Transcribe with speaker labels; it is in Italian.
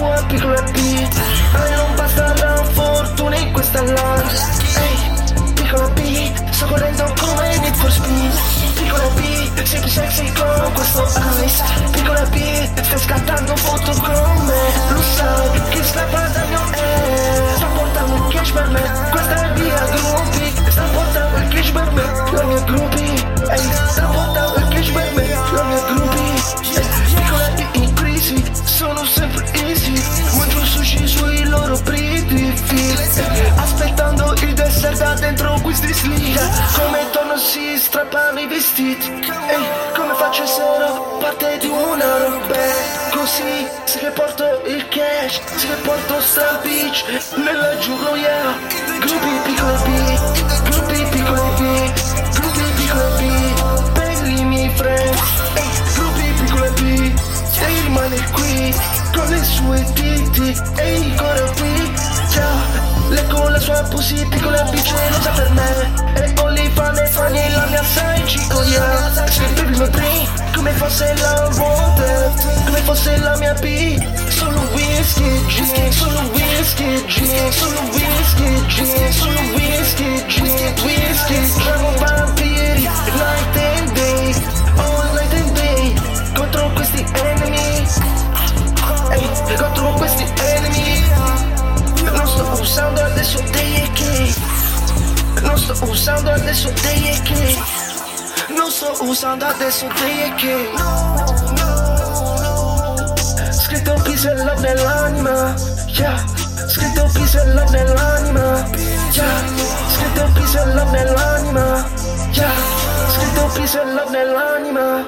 Speaker 1: work, it repeats. Da dentro questi slida Come torno si strappano i vestiti. Ehi, come faccio se ero parte di una roba? Così, se che porto il cash Se che porto sta bitch. Nella giuro, yeah. Gruppi piccoli B Gruppi piccoli B Gruppi piccoli B Per i miei friends Ehi, gruppi piccoli B E rimane qui Con le sue titi Ehi, ancora qui pussy piccola bici non sa per me. E only fan e fani la mia sai chico yeah. Sempre il mio drink come fosse la water Come fosse la mia B. Solo whisky, gin Solo whisky, gin Solo whisky, gin Solo whisky, usando adesso dei EK Non sto usando adesso dei EK Scritto peace e love nell'anima Yeah. Scritto peace e love nell'anima Yeah. Scritto peace e love nell'anima Yeah. Scritto peace e love nell'anima